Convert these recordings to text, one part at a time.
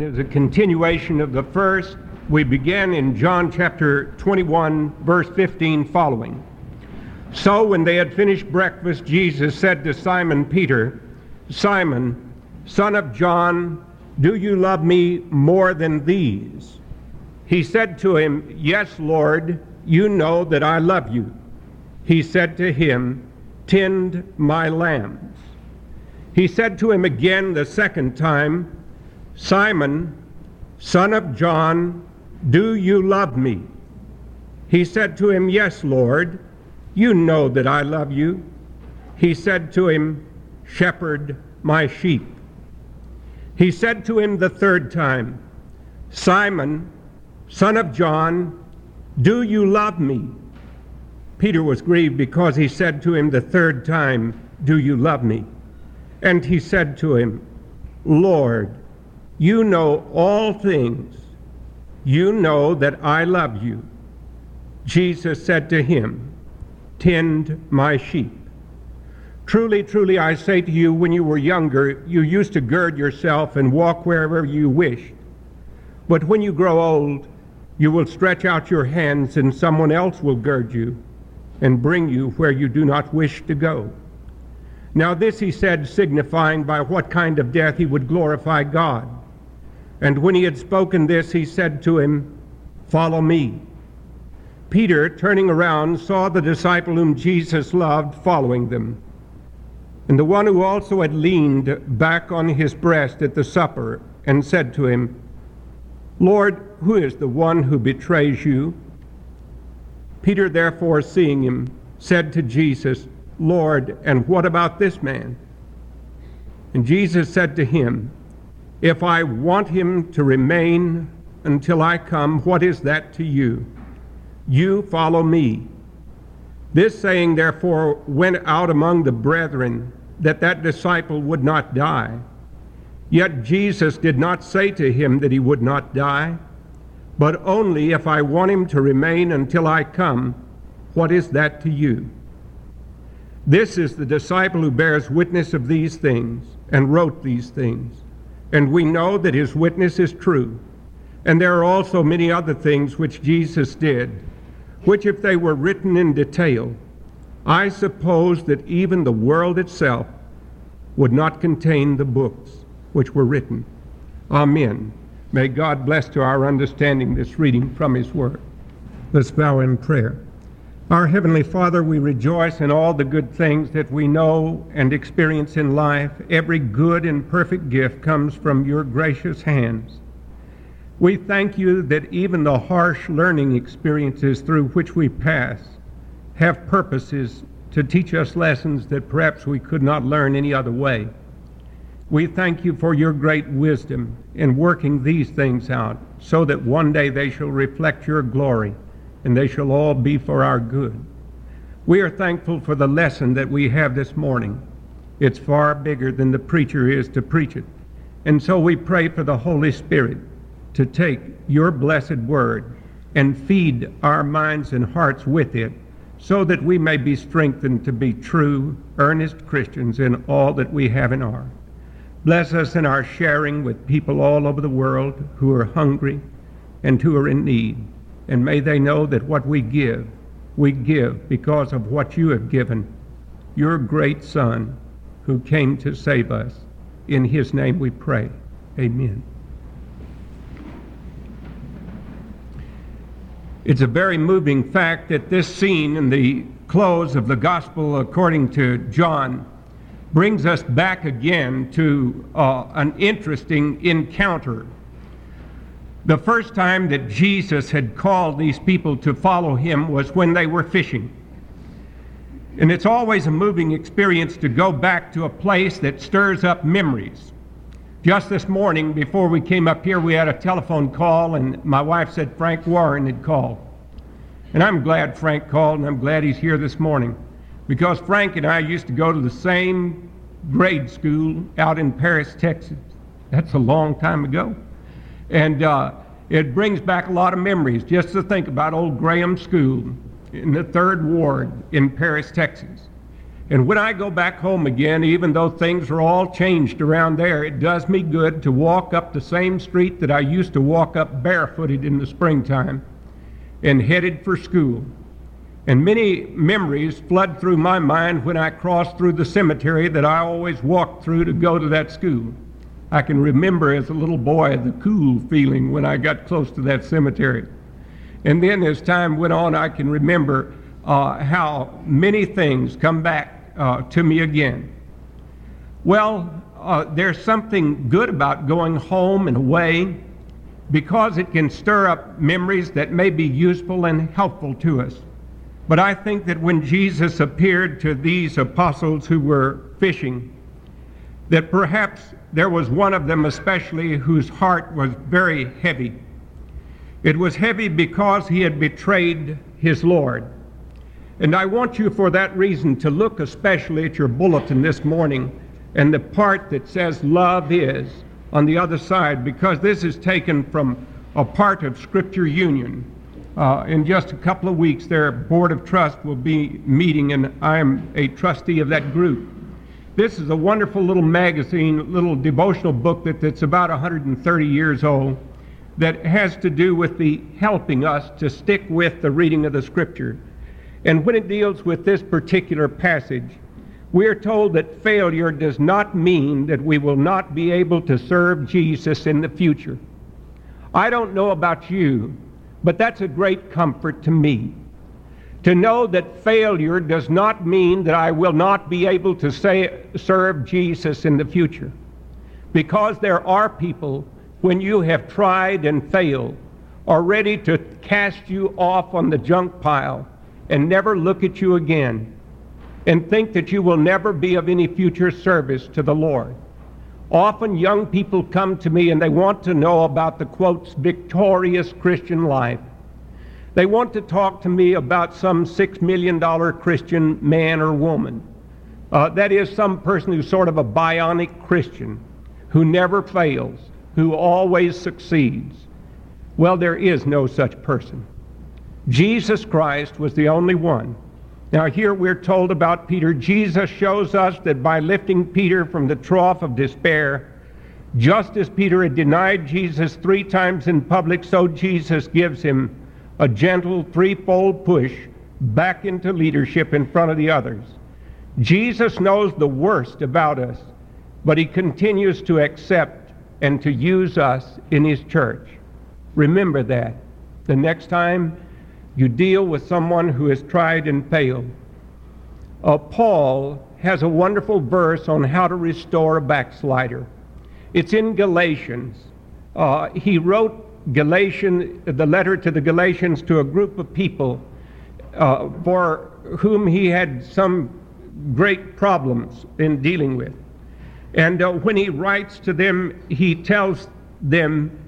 As a continuation of the first, we begin in John chapter 21, verse 15 following. So when they had finished breakfast, Jesus said to Simon Peter, Simon, son of John, do you love me more than these? He said to him, Yes, Lord, you know that I love you. He said to him, Tend my lambs. He said to him again the second time, Simon, son of John, do you love me? He said to him, Yes, Lord, you know that I love you. He said to him, Shepherd my sheep. He said to him the third time, Simon, son of John, do you love me? Peter was grieved because he said to him the third time, Do you love me? And he said to him, Lord, you know all things. You know that I love you. Jesus said to him, Tend my sheep. Truly, truly, I say to you, when you were younger, you used to gird yourself and walk wherever you wished. But when you grow old, you will stretch out your hands, and someone else will gird you and bring you where you do not wish to go. Now, this he said, signifying by what kind of death he would glorify God. And when he had spoken this, he said to him, Follow me. Peter, turning around, saw the disciple whom Jesus loved following them. And the one who also had leaned back on his breast at the supper and said to him, Lord, who is the one who betrays you? Peter, therefore, seeing him, said to Jesus, Lord, and what about this man? And Jesus said to him, if I want him to remain until I come, what is that to you? You follow me. This saying, therefore, went out among the brethren that that disciple would not die. Yet Jesus did not say to him that he would not die, but only if I want him to remain until I come, what is that to you? This is the disciple who bears witness of these things and wrote these things and we know that his witness is true. And there are also many other things which Jesus did, which, if they were written in detail, I suppose that even the world itself would not contain the books which were written. Amen. May God bless to our understanding this reading from His Word. Let's bow in prayer. Our Heavenly Father, we rejoice in all the good things that we know and experience in life. Every good and perfect gift comes from your gracious hands. We thank you that even the harsh learning experiences through which we pass have purposes to teach us lessons that perhaps we could not learn any other way. We thank you for your great wisdom in working these things out so that one day they shall reflect your glory and they shall all be for our good. We are thankful for the lesson that we have this morning. It's far bigger than the preacher is to preach it. And so we pray for the Holy Spirit to take your blessed word and feed our minds and hearts with it so that we may be strengthened to be true, earnest Christians in all that we have and are. Bless us in our sharing with people all over the world who are hungry and who are in need. And may they know that what we give, we give because of what you have given, your great Son who came to save us. In his name we pray. Amen. It's a very moving fact that this scene in the close of the Gospel according to John brings us back again to uh, an interesting encounter the first time that Jesus had called these people to follow him was when they were fishing. And it's always a moving experience to go back to a place that stirs up memories. Just this morning, before we came up here, we had a telephone call, and my wife said Frank Warren had called. And I'm glad Frank called, and I'm glad he's here this morning because Frank and I used to go to the same grade school out in Paris, Texas. That's a long time ago. And uh, it brings back a lot of memories just to think about old Graham School in the third ward in Paris, Texas. And when I go back home again, even though things are all changed around there, it does me good to walk up the same street that I used to walk up barefooted in the springtime and headed for school. And many memories flood through my mind when I cross through the cemetery that I always walked through to go to that school. I can remember as a little boy the cool feeling when I got close to that cemetery. And then as time went on, I can remember uh, how many things come back uh, to me again. Well, uh, there's something good about going home and away because it can stir up memories that may be useful and helpful to us. But I think that when Jesus appeared to these apostles who were fishing, that perhaps there was one of them especially whose heart was very heavy. It was heavy because he had betrayed his Lord. And I want you, for that reason, to look especially at your bulletin this morning and the part that says love is on the other side, because this is taken from a part of Scripture Union. Uh, in just a couple of weeks, their Board of Trust will be meeting, and I am a trustee of that group. This is a wonderful little magazine, little devotional book that, that's about 130 years old that has to do with the helping us to stick with the reading of the Scripture. And when it deals with this particular passage, we are told that failure does not mean that we will not be able to serve Jesus in the future. I don't know about you, but that's a great comfort to me. To know that failure does not mean that I will not be able to say, serve Jesus in the future. Because there are people, when you have tried and failed, are ready to cast you off on the junk pile and never look at you again and think that you will never be of any future service to the Lord. Often young people come to me and they want to know about the quotes victorious Christian life. They want to talk to me about some six million dollar Christian man or woman. Uh, that is, some person who's sort of a bionic Christian who never fails, who always succeeds. Well, there is no such person. Jesus Christ was the only one. Now, here we're told about Peter. Jesus shows us that by lifting Peter from the trough of despair, just as Peter had denied Jesus three times in public, so Jesus gives him a gentle threefold push back into leadership in front of the others. Jesus knows the worst about us, but he continues to accept and to use us in his church. Remember that. The next time you deal with someone who has tried and failed. Uh, Paul has a wonderful verse on how to restore a backslider. It's in Galatians. Uh, he wrote Galatian, the letter to the Galatians to a group of people uh, for whom he had some great problems in dealing with. And uh, when he writes to them, he tells them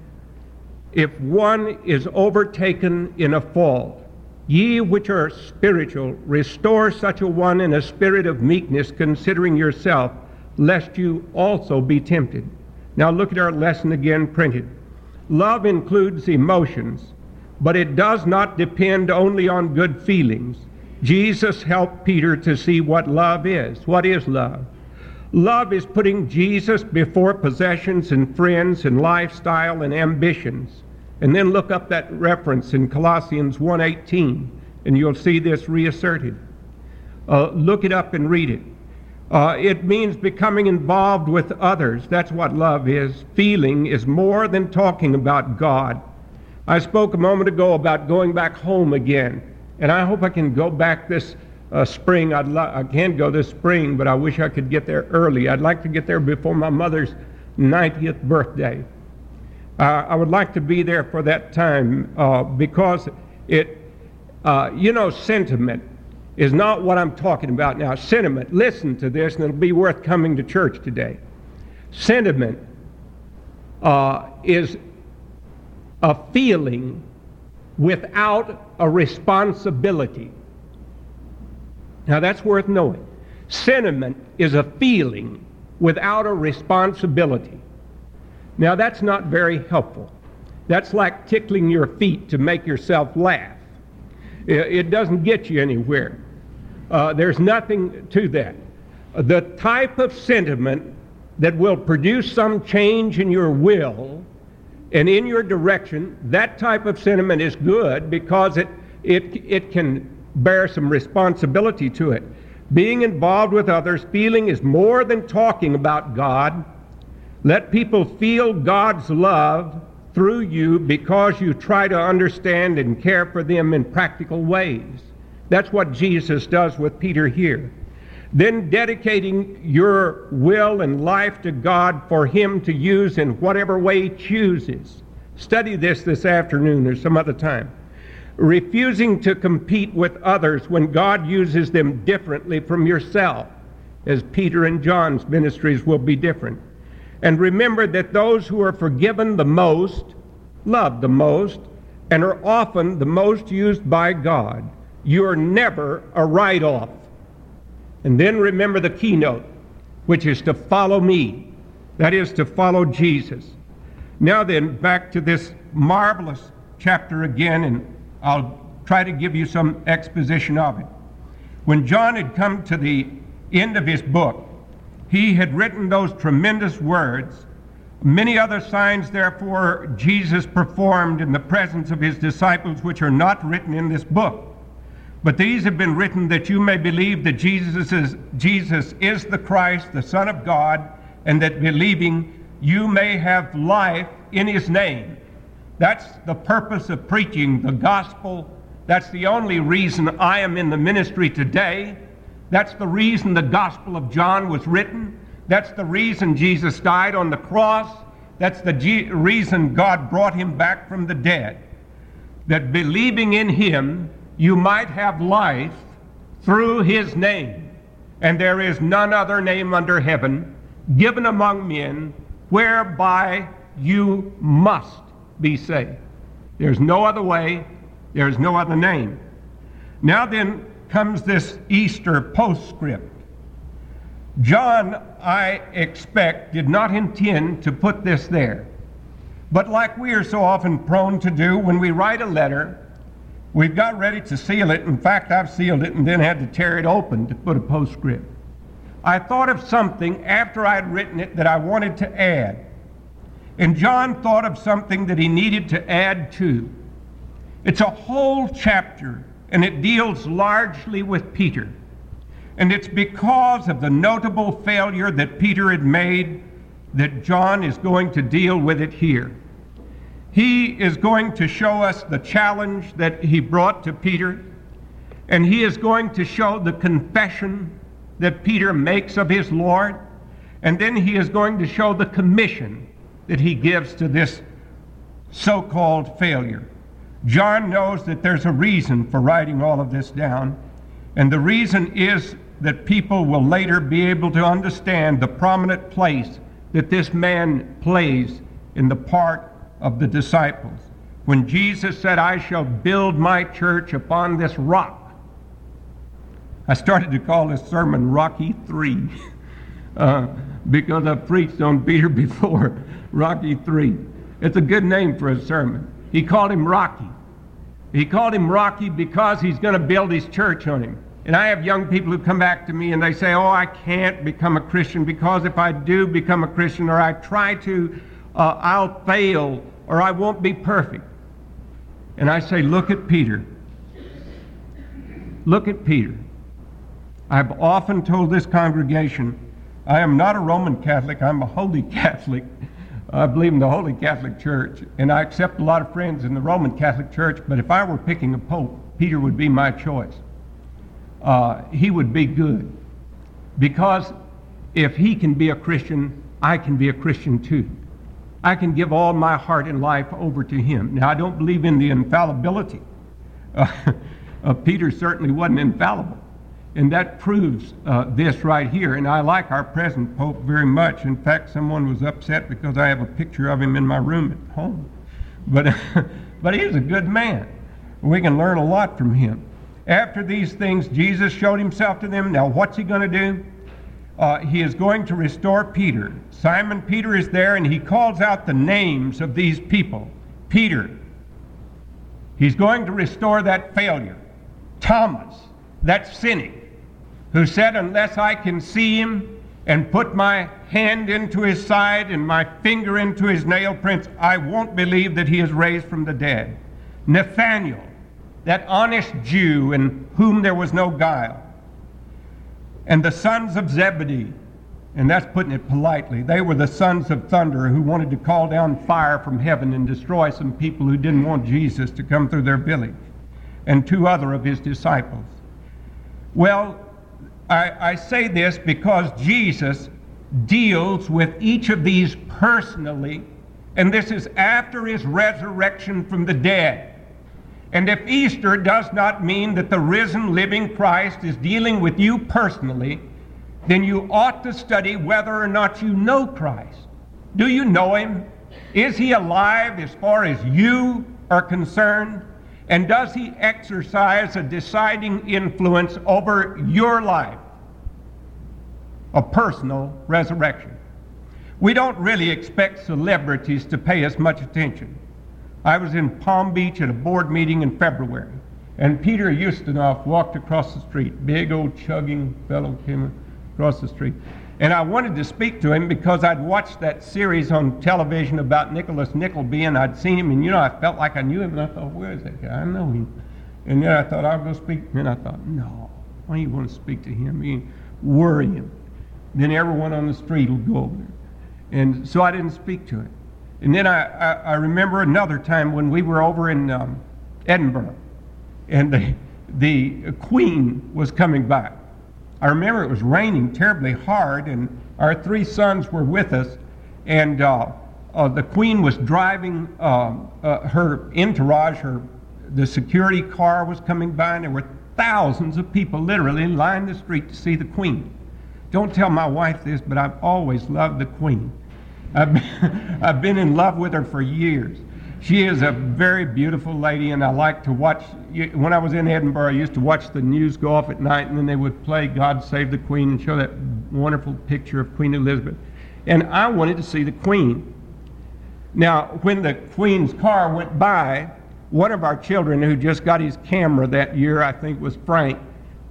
if one is overtaken in a fault, ye which are spiritual, restore such a one in a spirit of meekness, considering yourself, lest you also be tempted. Now look at our lesson again printed. Love includes emotions, but it does not depend only on good feelings. Jesus helped Peter to see what love is. What is love? Love is putting Jesus before possessions and friends and lifestyle and ambitions. And then look up that reference in Colossians 1:18, and you'll see this reasserted. Uh, look it up and read it. Uh, it means becoming involved with others. That's what love is. Feeling is more than talking about God. I spoke a moment ago about going back home again, and I hope I can go back this uh, spring. I'd lo- I can't go this spring, but I wish I could get there early. I'd like to get there before my mother's 90th birthday. Uh, I would like to be there for that time uh, because it, uh, you know, sentiment is not what I'm talking about now. Sentiment, listen to this, and it'll be worth coming to church today. Sentiment uh, is a feeling without a responsibility. Now, that's worth knowing. Sentiment is a feeling without a responsibility. Now, that's not very helpful. That's like tickling your feet to make yourself laugh. It doesn't get you anywhere. Uh, there's nothing to that. The type of sentiment that will produce some change in your will and in your direction, that type of sentiment is good because it, it, it can bear some responsibility to it. Being involved with others, feeling is more than talking about God. Let people feel God's love through you because you try to understand and care for them in practical ways. That's what Jesus does with Peter here. Then dedicating your will and life to God for Him to use in whatever way He chooses. Study this this afternoon or some other time. Refusing to compete with others when God uses them differently from yourself, as Peter and John's ministries will be different. And remember that those who are forgiven the most, love the most, and are often the most used by God. You're never a write off. And then remember the keynote, which is to follow me. That is to follow Jesus. Now then, back to this marvelous chapter again, and I'll try to give you some exposition of it. When John had come to the end of his book, he had written those tremendous words. Many other signs, therefore, Jesus performed in the presence of his disciples, which are not written in this book. But these have been written that you may believe that Jesus is, Jesus is the Christ, the Son of God, and that believing you may have life in his name. That's the purpose of preaching the gospel. That's the only reason I am in the ministry today. That's the reason the Gospel of John was written. That's the reason Jesus died on the cross. That's the G- reason God brought him back from the dead. That believing in him, you might have life through his name. And there is none other name under heaven given among men whereby you must be saved. There's no other way, there's no other name. Now then, comes this Easter postscript. John, I expect, did not intend to put this there. But like we are so often prone to do when we write a letter, we've got ready to seal it. In fact, I've sealed it and then had to tear it open to put a postscript. I thought of something after I'd written it that I wanted to add. And John thought of something that he needed to add to. It's a whole chapter and it deals largely with Peter. And it's because of the notable failure that Peter had made that John is going to deal with it here. He is going to show us the challenge that he brought to Peter, and he is going to show the confession that Peter makes of his Lord, and then he is going to show the commission that he gives to this so called failure. John knows that there's a reason for writing all of this down, and the reason is that people will later be able to understand the prominent place that this man plays in the part of the disciples. When Jesus said, I shall build my church upon this rock, I started to call this sermon Rocky 3 uh, because I've preached on Peter before, Rocky 3. It's a good name for a sermon. He called him Rocky. He called him Rocky because he's going to build his church on him. And I have young people who come back to me and they say, Oh, I can't become a Christian because if I do become a Christian or I try to, uh, I'll fail or I won't be perfect. And I say, Look at Peter. Look at Peter. I've often told this congregation, I am not a Roman Catholic, I'm a Holy Catholic. I believe in the Holy Catholic Church, and I accept a lot of friends in the Roman Catholic Church, but if I were picking a pope, Peter would be my choice. Uh, he would be good. Because if he can be a Christian, I can be a Christian too. I can give all my heart and life over to him. Now, I don't believe in the infallibility. Uh, uh, Peter certainly wasn't infallible. And that proves uh, this right here. And I like our present Pope very much. In fact, someone was upset because I have a picture of him in my room at home. But, but he's a good man. We can learn a lot from him. After these things, Jesus showed himself to them. Now, what's he going to do? Uh, he is going to restore Peter. Simon Peter is there, and he calls out the names of these people. Peter. He's going to restore that failure. Thomas, that cynic who said, Unless I can see him and put my hand into his side and my finger into his nail prints, I won't believe that he is raised from the dead. Nathanael, that honest Jew in whom there was no guile. And the sons of Zebedee, and that's putting it politely, they were the sons of thunder who wanted to call down fire from heaven and destroy some people who didn't want Jesus to come through their village, and two other of his disciples. Well, I, I say this because Jesus deals with each of these personally, and this is after his resurrection from the dead. And if Easter does not mean that the risen, living Christ is dealing with you personally, then you ought to study whether or not you know Christ. Do you know him? Is he alive as far as you are concerned? And does he exercise a deciding influence over your life? A personal resurrection. We don't really expect celebrities to pay us much attention. I was in Palm Beach at a board meeting in February, and Peter Ustinov walked across the street. Big old chugging fellow came across the street. And I wanted to speak to him because I'd watched that series on television about Nicholas Nickleby, and I'd seen him, and you know, I felt like I knew him, and I thought, where is that guy? I know him. And then I thought, I'll go speak. And I thought, no, why do you want to speak to him? You worry him. Then everyone on the street will go over there. And so I didn't speak to him. And then I, I, I remember another time when we were over in um, Edinburgh, and the, the Queen was coming by. I remember it was raining terribly hard, and our three sons were with us, and uh, uh, the Queen was driving uh, uh her entourage, her the security car was coming by, and there were thousands of people literally lined the street to see the Queen. Don't tell my wife this, but I've always loved the Queen. I've been, I've been in love with her for years. She is a very beautiful lady, and I like to watch. When I was in Edinburgh, I used to watch the news go off at night, and then they would play God Save the Queen and show that wonderful picture of Queen Elizabeth. And I wanted to see the Queen. Now, when the Queen's car went by, one of our children who just got his camera that year, I think was Frank,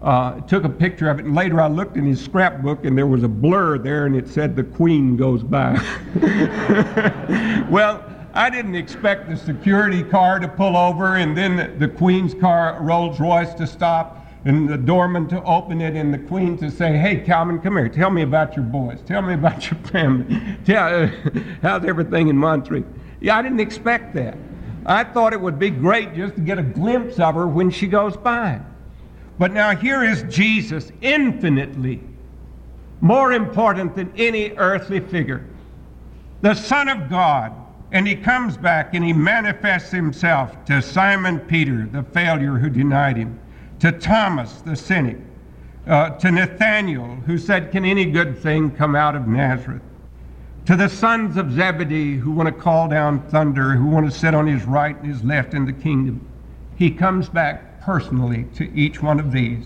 uh, took a picture of it, and later I looked in his scrapbook, and there was a blur there, and it said the Queen goes by. well, I didn't expect the security car to pull over, and then the Queen's car, Rolls Royce, to stop, and the doorman to open it, and the Queen to say, "Hey, Calvin, come here. Tell me about your boys. Tell me about your family. Tell uh, how's everything in Montreat." Yeah, I didn't expect that. I thought it would be great just to get a glimpse of her when she goes by. But now here is Jesus, infinitely more important than any earthly figure, the Son of God. And he comes back and he manifests himself to Simon Peter, the failure who denied him, to Thomas, the cynic, uh, to Nathanael, who said, Can any good thing come out of Nazareth? To the sons of Zebedee, who want to call down thunder, who want to sit on his right and his left in the kingdom. He comes back personally to each one of these.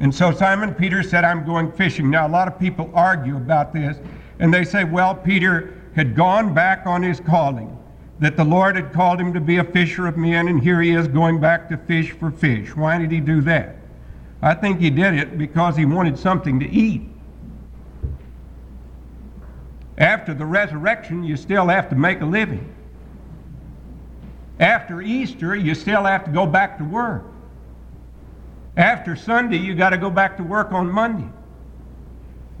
And so Simon Peter said, I'm going fishing. Now, a lot of people argue about this, and they say, well, Peter had gone back on his calling, that the Lord had called him to be a fisher of men, and here he is going back to fish for fish. Why did he do that? I think he did it because he wanted something to eat. After the resurrection, you still have to make a living. After Easter, you still have to go back to work. After Sunday, you got to go back to work on Monday.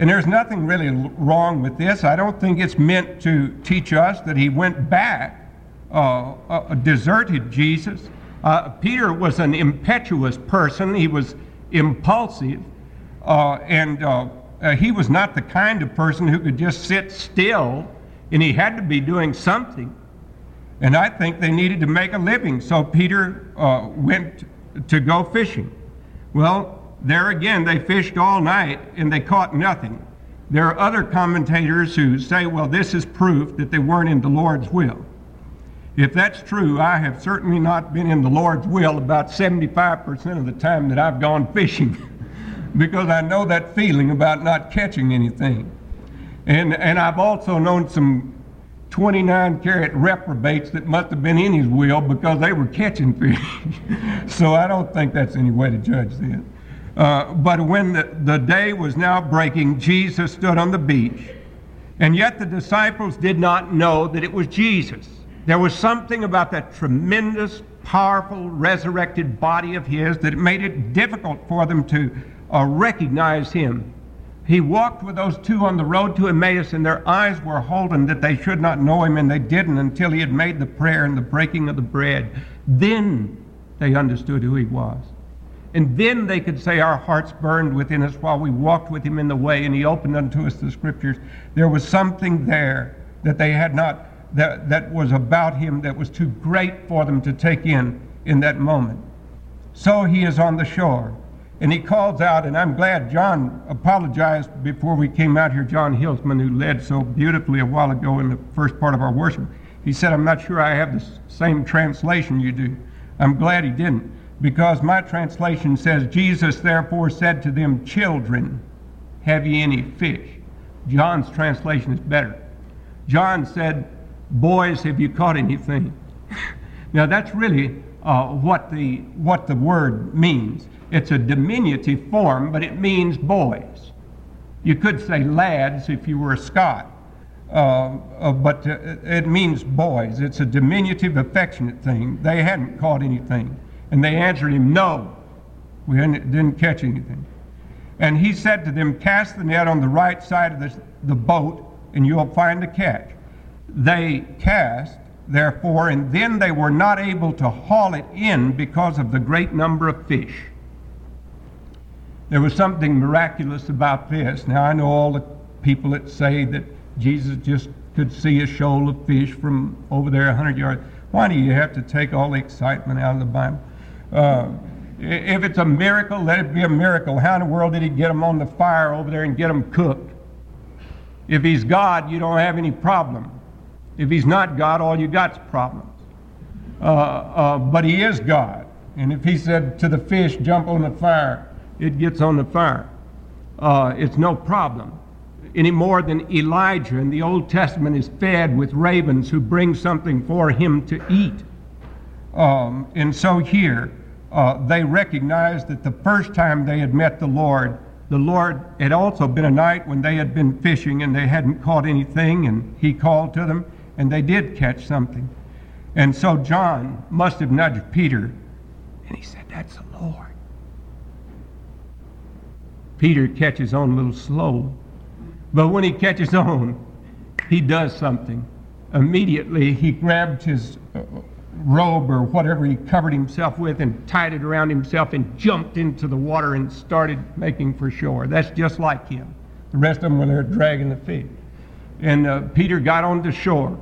And there's nothing really wrong with this. I don't think it's meant to teach us that he went back, uh, uh, deserted Jesus. Uh, Peter was an impetuous person, he was impulsive, uh, and uh, uh, he was not the kind of person who could just sit still, and he had to be doing something. And I think they needed to make a living, so Peter went to go fishing. Well, there again, they fished all night and they caught nothing. There are other commentators who say, well, this is proof that they weren't in the Lord's will. If that's true, I have certainly not been in the Lord's will about 75% of the time that I've gone fishing because I know that feeling about not catching anything. And, and I've also known some 29 carat reprobates that must have been in his will because they were catching fish. so I don't think that's any way to judge this. Uh, but when the, the day was now breaking, Jesus stood on the beach. And yet the disciples did not know that it was Jesus. There was something about that tremendous, powerful, resurrected body of his that made it difficult for them to uh, recognize him. He walked with those two on the road to Emmaus, and their eyes were holden that they should not know him, and they didn't until he had made the prayer and the breaking of the bread. Then they understood who he was. And then they could say, Our hearts burned within us while we walked with him in the way, and he opened unto us the scriptures. There was something there that they had not that, that was about him that was too great for them to take in in that moment. So he is on the shore. And he calls out, and I'm glad John apologized before we came out here. John Hillsman, who led so beautifully a while ago in the first part of our worship, he said, I'm not sure I have the same translation you do. I'm glad he didn't, because my translation says, Jesus therefore said to them, Children, have ye any fish? John's translation is better. John said, boys, have you caught anything? now that's really uh, what, the, what the word means. It's a diminutive form, but it means boys. You could say lads if you were a Scot, uh, uh, but uh, it means boys. It's a diminutive, affectionate thing. They hadn't caught anything. And they answered him, No, we didn't catch anything. And he said to them, Cast the net on the right side of the, the boat, and you'll find a catch they cast, therefore, and then they were not able to haul it in because of the great number of fish. There was something miraculous about this. Now, I know all the people that say that Jesus just could see a shoal of fish from over there 100 yards. Why do you have to take all the excitement out of the Bible? Uh, if it's a miracle, let it be a miracle. How in the world did he get them on the fire over there and get them cooked? If he's God, you don't have any problem. If he's not God, all you got's problems. Uh, uh, but he is God. And if he said to the fish, jump on the fire, it gets on the fire. Uh, it's no problem. Any more than Elijah in the Old Testament is fed with ravens who bring something for him to eat. Um, and so here, uh, they recognized that the first time they had met the Lord, the Lord had also been a night when they had been fishing and they hadn't caught anything, and he called to them and they did catch something. And so John must have nudged Peter, and he said, That's the Lord. Peter catches on a little slow, but when he catches on, he does something. Immediately, he grabbed his robe or whatever he covered himself with and tied it around himself and jumped into the water and started making for shore. That's just like him. The rest of them were there dragging the fish. And uh, Peter got on the shore.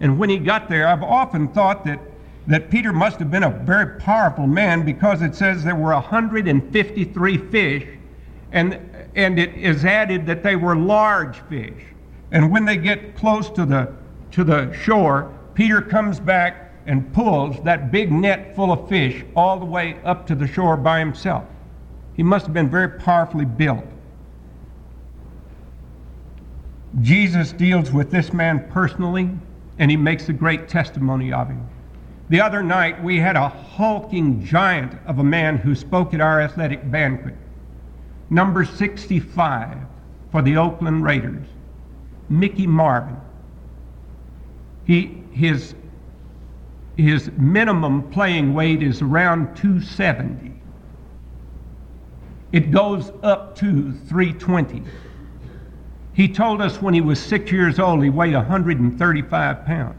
And when he got there, I've often thought that, that Peter must have been a very powerful man because it says there were 153 fish, and, and it is added that they were large fish. And when they get close to the, to the shore, Peter comes back and pulls that big net full of fish all the way up to the shore by himself. He must have been very powerfully built. Jesus deals with this man personally and he makes a great testimony of him. The other night, we had a hulking giant of a man who spoke at our athletic banquet. Number 65 for the Oakland Raiders, Mickey Marvin. He, his, his minimum playing weight is around 270. It goes up to 320. He told us when he was six years old, he weighed 135 pounds.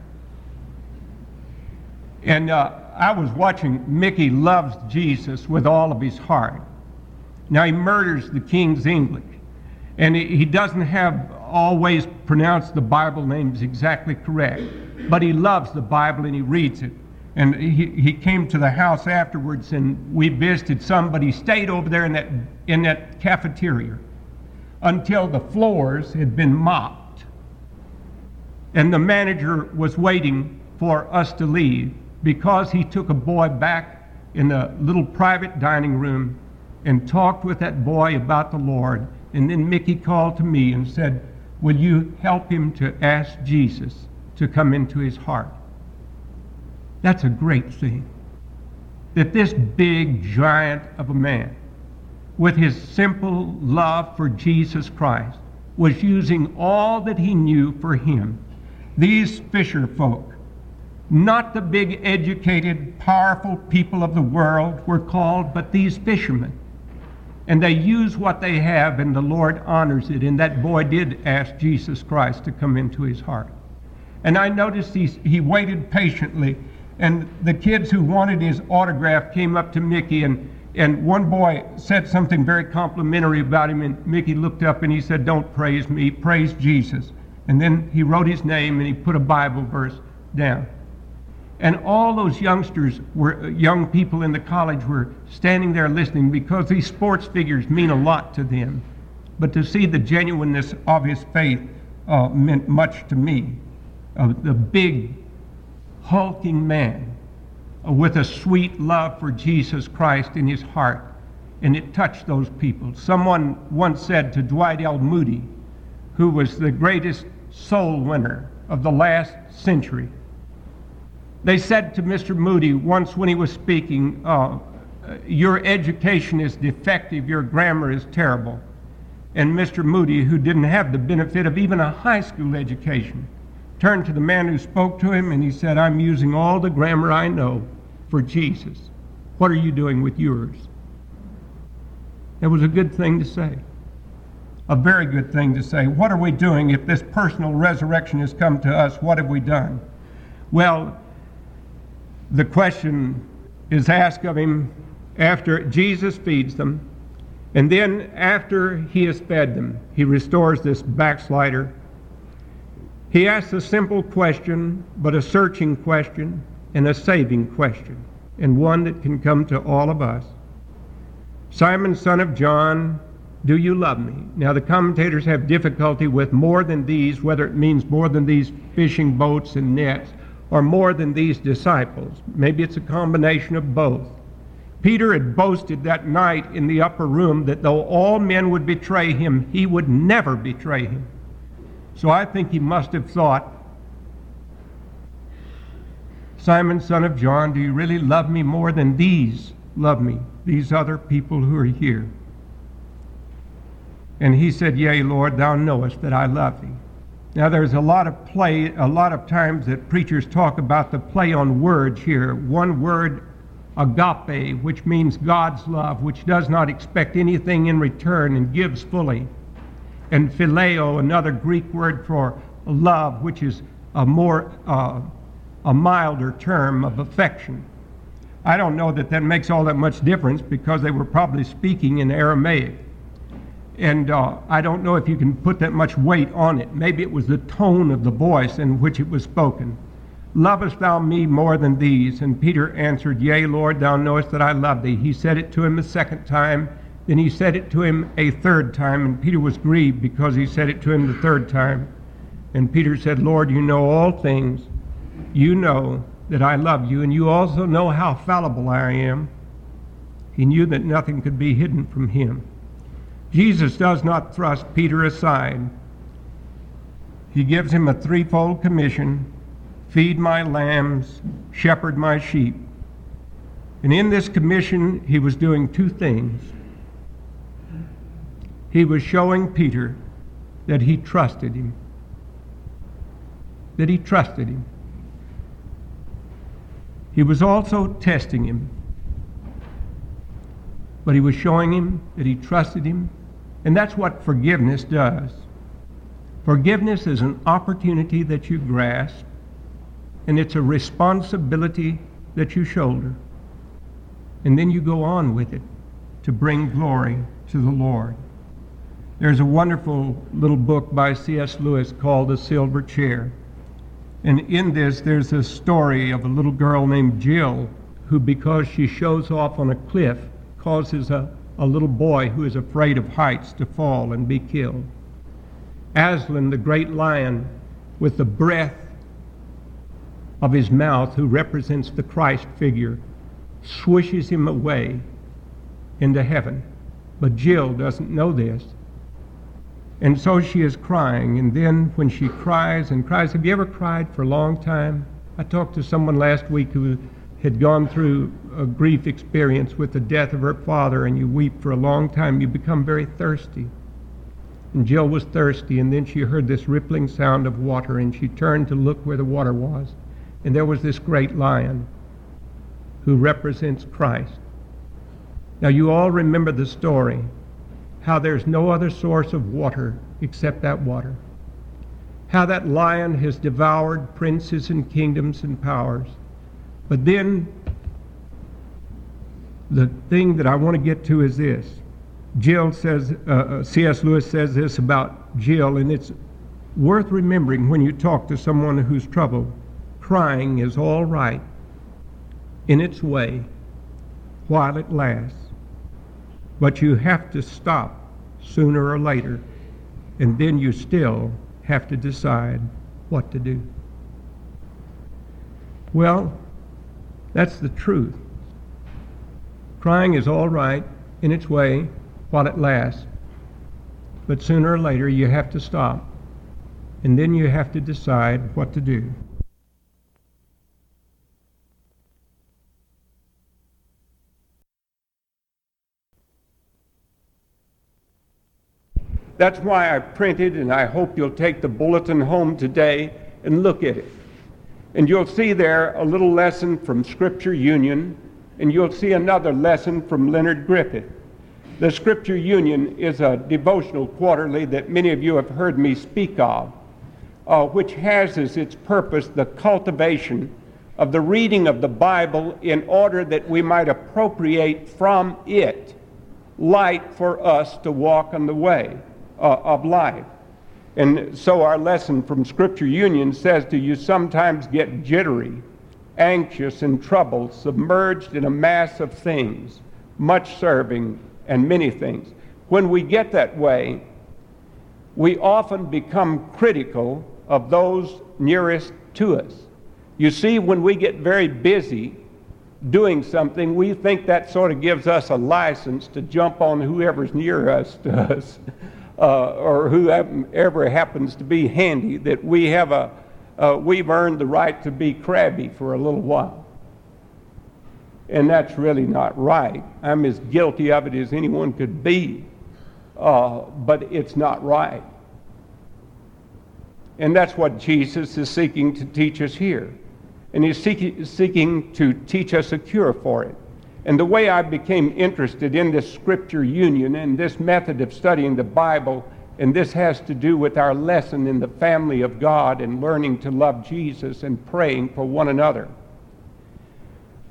And uh, I was watching Mickey loves Jesus with all of his heart. Now he murders the King's English. And he doesn't have always pronounced the Bible names exactly correct, but he loves the Bible and he reads it. And he, he came to the house afterwards and we visited somebody, stayed over there in that, in that cafeteria until the floors had been mopped. And the manager was waiting for us to leave because he took a boy back in the little private dining room and talked with that boy about the Lord. And then Mickey called to me and said, Will you help him to ask Jesus to come into his heart? That's a great thing. That this big giant of a man with his simple love for Jesus Christ, was using all that he knew for him. These fisher folk, not the big, educated, powerful people of the world were called, but these fishermen. And they use what they have, and the Lord honors it. And that boy did ask Jesus Christ to come into his heart. And I noticed he, he waited patiently. And the kids who wanted his autograph came up to Mickey, and, and one boy said something very complimentary about him. And Mickey looked up and he said, Don't praise me, praise Jesus. And then he wrote his name and he put a Bible verse down. And all those youngsters were young people in the college were standing there listening because these sports figures mean a lot to them. But to see the genuineness of his faith uh, meant much to me. Uh, the big, hulking man uh, with a sweet love for Jesus Christ in his heart. And it touched those people. Someone once said to Dwight L. Moody, who was the greatest soul winner of the last century, they said to Mr. Moody once when he was speaking, uh, Your education is defective, your grammar is terrible. And Mr. Moody, who didn't have the benefit of even a high school education, turned to the man who spoke to him and he said, I'm using all the grammar I know for Jesus. What are you doing with yours? It was a good thing to say. A very good thing to say. What are we doing if this personal resurrection has come to us? What have we done? Well, the question is asked of him after Jesus feeds them, and then after he has fed them, he restores this backslider. He asks a simple question, but a searching question and a saving question, and one that can come to all of us. Simon, son of John, do you love me? Now, the commentators have difficulty with more than these, whether it means more than these fishing boats and nets or more than these disciples. Maybe it's a combination of both. Peter had boasted that night in the upper room that though all men would betray him, he would never betray him. So I think he must have thought, Simon, son of John, do you really love me more than these love me, these other people who are here? And he said, Yea, Lord, thou knowest that I love thee. Now, there's a lot of play, a lot of times that preachers talk about the play on words here. One word, agape, which means God's love, which does not expect anything in return and gives fully. And phileo, another Greek word for love, which is a more, uh, a milder term of affection. I don't know that that makes all that much difference because they were probably speaking in Aramaic. And uh, I don't know if you can put that much weight on it. Maybe it was the tone of the voice in which it was spoken. Lovest thou me more than these? And Peter answered, Yea, Lord, thou knowest that I love thee. He said it to him a second time. Then he said it to him a third time. And Peter was grieved because he said it to him the third time. And Peter said, Lord, you know all things. You know that I love you, and you also know how fallible I am. He knew that nothing could be hidden from him. Jesus does not thrust Peter aside. He gives him a threefold commission feed my lambs, shepherd my sheep. And in this commission, he was doing two things. He was showing Peter that he trusted him, that he trusted him. He was also testing him, but he was showing him that he trusted him and that's what forgiveness does. Forgiveness is an opportunity that you grasp, and it's a responsibility that you shoulder. And then you go on with it to bring glory to the Lord. There's a wonderful little book by C.S. Lewis called The Silver Chair. And in this, there's a story of a little girl named Jill who, because she shows off on a cliff, causes a a little boy who is afraid of heights to fall and be killed. Aslan, the great lion, with the breath of his mouth, who represents the Christ figure, swishes him away into heaven. But Jill doesn't know this. And so she is crying. And then when she cries and cries, have you ever cried for a long time? I talked to someone last week who had gone through a grief experience with the death of her father and you weep for a long time, you become very thirsty. And Jill was thirsty, and then she heard this rippling sound of water, and she turned to look where the water was. And there was this great lion who represents Christ. Now, you all remember the story how there's no other source of water except that water. How that lion has devoured princes and kingdoms and powers. But then, the thing that I want to get to is this. Jill says, uh, uh C.S. Lewis says this about Jill, and it's worth remembering when you talk to someone who's troubled. Crying is all right in its way while it lasts. But you have to stop sooner or later, and then you still have to decide what to do. Well, that's the truth. Crying is all right in its way while it lasts, but sooner or later you have to stop, and then you have to decide what to do. That's why I printed, and I hope you'll take the bulletin home today and look at it. And you'll see there a little lesson from Scripture Union, and you'll see another lesson from Leonard Griffith. The Scripture Union is a devotional quarterly that many of you have heard me speak of, uh, which has as its purpose the cultivation of the reading of the Bible in order that we might appropriate from it light for us to walk on the way uh, of life. And so our lesson from Scripture Union says to you sometimes get jittery, anxious, and troubled, submerged in a mass of things, much serving, and many things. When we get that way, we often become critical of those nearest to us. You see, when we get very busy doing something, we think that sort of gives us a license to jump on whoever's near us to us uh, or whoever happens to be handy, that we have a, uh, we've earned the right to be crabby for a little while. And that's really not right. I'm as guilty of it as anyone could be, uh, but it's not right. And that's what Jesus is seeking to teach us here. And he's seeking, seeking to teach us a cure for it. And the way I became interested in this scripture union and this method of studying the Bible, and this has to do with our lesson in the family of God and learning to love Jesus and praying for one another.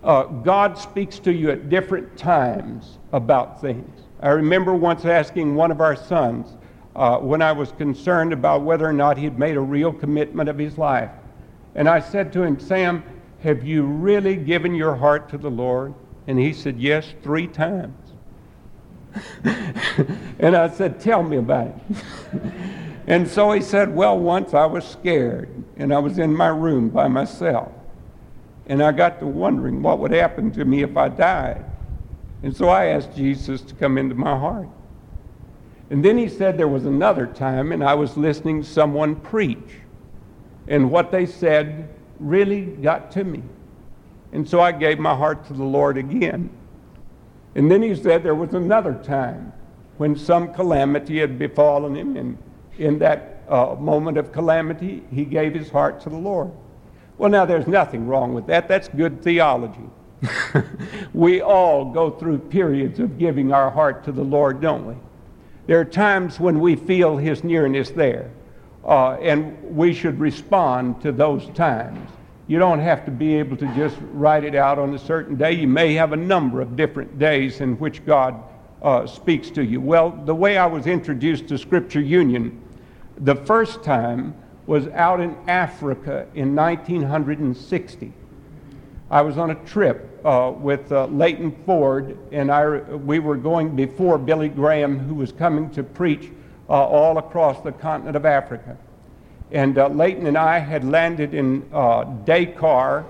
Uh, God speaks to you at different times about things. I remember once asking one of our sons uh, when I was concerned about whether or not he'd made a real commitment of his life. And I said to him, Sam, have you really given your heart to the Lord? And he said, Yes, three times. and I said, Tell me about it. and so he said, Well, once I was scared and I was in my room by myself. And I got to wondering what would happen to me if I died. And so I asked Jesus to come into my heart. And then he said there was another time, and I was listening to someone preach. And what they said really got to me. And so I gave my heart to the Lord again. And then he said there was another time when some calamity had befallen him, and in that uh, moment of calamity, he gave his heart to the Lord. Well, now there's nothing wrong with that. That's good theology. we all go through periods of giving our heart to the Lord, don't we? There are times when we feel his nearness there, uh, and we should respond to those times. You don't have to be able to just write it out on a certain day. You may have a number of different days in which God uh, speaks to you. Well, the way I was introduced to Scripture Union, the first time was out in Africa in 1960. I was on a trip uh, with uh, Leighton Ford, and I, we were going before Billy Graham, who was coming to preach uh, all across the continent of Africa. And uh, Leighton and I had landed in uh, Dakar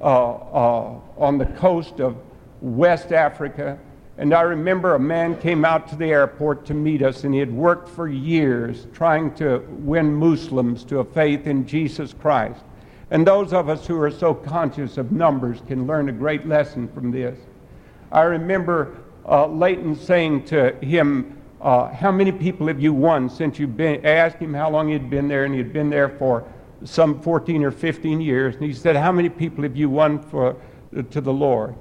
uh, uh, on the coast of West Africa. And I remember a man came out to the airport to meet us, and he had worked for years trying to win Muslims to a faith in Jesus Christ. And those of us who are so conscious of numbers can learn a great lesson from this. I remember uh, Leighton saying to him, uh, How many people have you won since you've been? I asked him how long he'd been there, and he'd been there for some 14 or 15 years. And he said, How many people have you won for, to the Lord?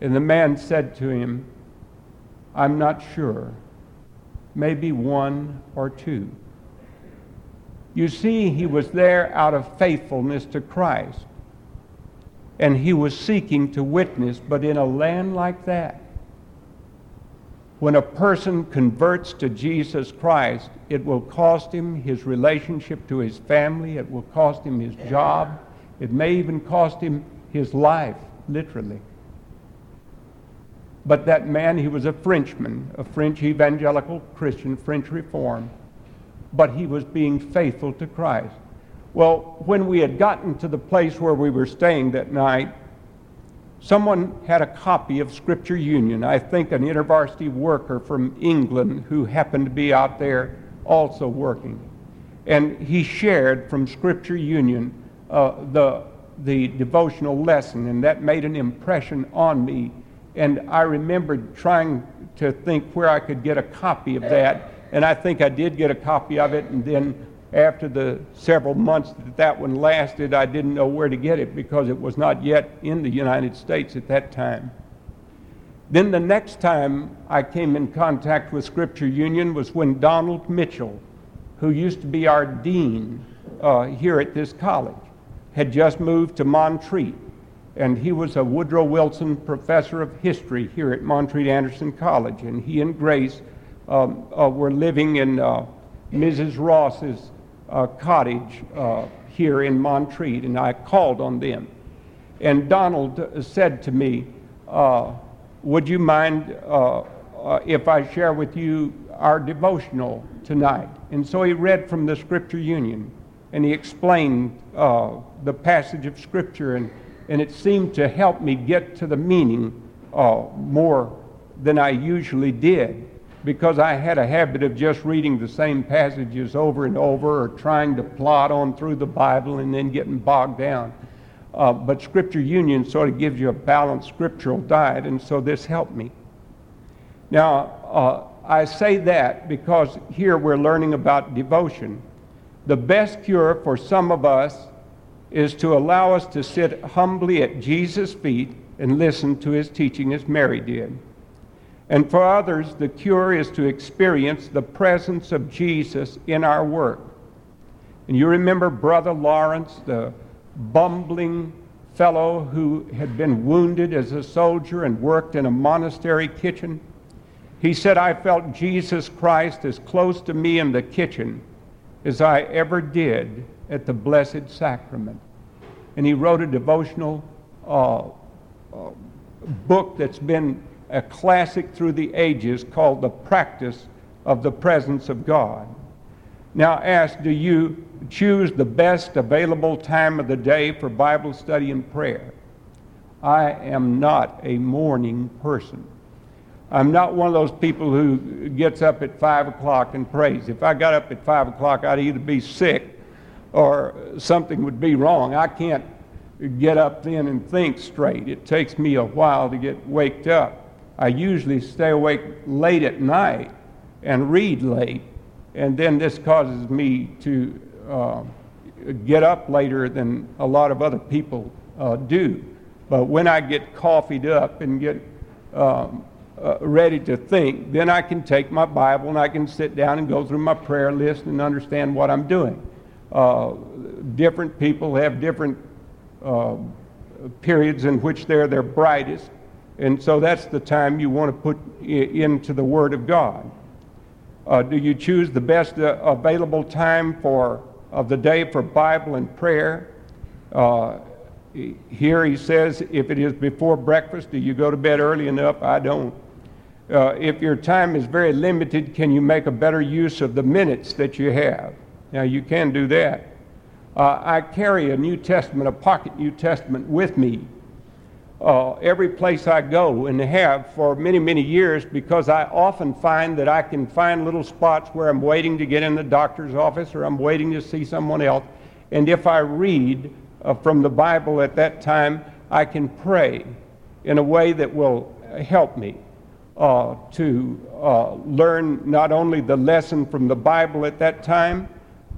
And the man said to him, I'm not sure. Maybe one or two. You see, he was there out of faithfulness to Christ. And he was seeking to witness, but in a land like that, when a person converts to Jesus Christ, it will cost him his relationship to his family, it will cost him his job, it may even cost him his life, literally. But that man, he was a Frenchman, a French evangelical Christian, French Reform, but he was being faithful to Christ. Well, when we had gotten to the place where we were staying that night, someone had a copy of Scripture Union. I think an intervarsity worker from England who happened to be out there also working. And he shared from Scripture Union uh, the, the devotional lesson, and that made an impression on me and I remembered trying to think where I could get a copy of that. And I think I did get a copy of it. And then after the several months that that one lasted, I didn't know where to get it because it was not yet in the United States at that time. Then the next time I came in contact with Scripture Union was when Donald Mitchell, who used to be our dean uh, here at this college, had just moved to Montreat and he was a Woodrow Wilson professor of history here at Montreat Anderson College. And he and Grace um, uh, were living in uh, Mrs. Ross's uh, cottage uh, here in Montreat, and I called on them. And Donald said to me, uh, Would you mind uh, if I share with you our devotional tonight? And so he read from the Scripture Union, and he explained the passage of Scripture and and it seemed to help me get to the meaning uh, more than I usually did because I had a habit of just reading the same passages over and over or trying to plot on through the Bible and then getting bogged down. Uh, but Scripture Union sort of gives you a balanced scriptural diet, and so this helped me. Now, uh, I say that because here we're learning about devotion. The best cure for some of us is to allow us to sit humbly at Jesus' feet and listen to his teaching as Mary did. And for others, the cure is to experience the presence of Jesus in our work. And you remember Brother Lawrence, the bumbling fellow who had been wounded as a soldier and worked in a monastery kitchen? He said, I felt Jesus Christ as close to me in the kitchen as I ever did at the Blessed Sacrament. And he wrote a devotional uh, uh, book that's been a classic through the ages called The Practice of the Presence of God. Now, ask do you choose the best available time of the day for Bible study and prayer? I am not a morning person. I'm not one of those people who gets up at 5 o'clock and prays. If I got up at 5 o'clock, I'd either be sick or something would be wrong. I can't get up then and think straight. It takes me a while to get waked up. I usually stay awake late at night and read late, and then this causes me to uh, get up later than a lot of other people uh, do. But when I get coffeed up and get um, uh, ready to think, then I can take my Bible and I can sit down and go through my prayer list and understand what I'm doing. Uh, different people have different uh, periods in which they're their brightest, and so that's the time you want to put into the Word of God. Uh, do you choose the best uh, available time for of the day for Bible and prayer? Uh, here he says, if it is before breakfast, do you go to bed early enough? I don't. Uh, if your time is very limited, can you make a better use of the minutes that you have? Now, you can do that. Uh, I carry a New Testament, a pocket New Testament with me uh, every place I go and have for many, many years because I often find that I can find little spots where I'm waiting to get in the doctor's office or I'm waiting to see someone else. And if I read uh, from the Bible at that time, I can pray in a way that will help me uh, to uh, learn not only the lesson from the Bible at that time,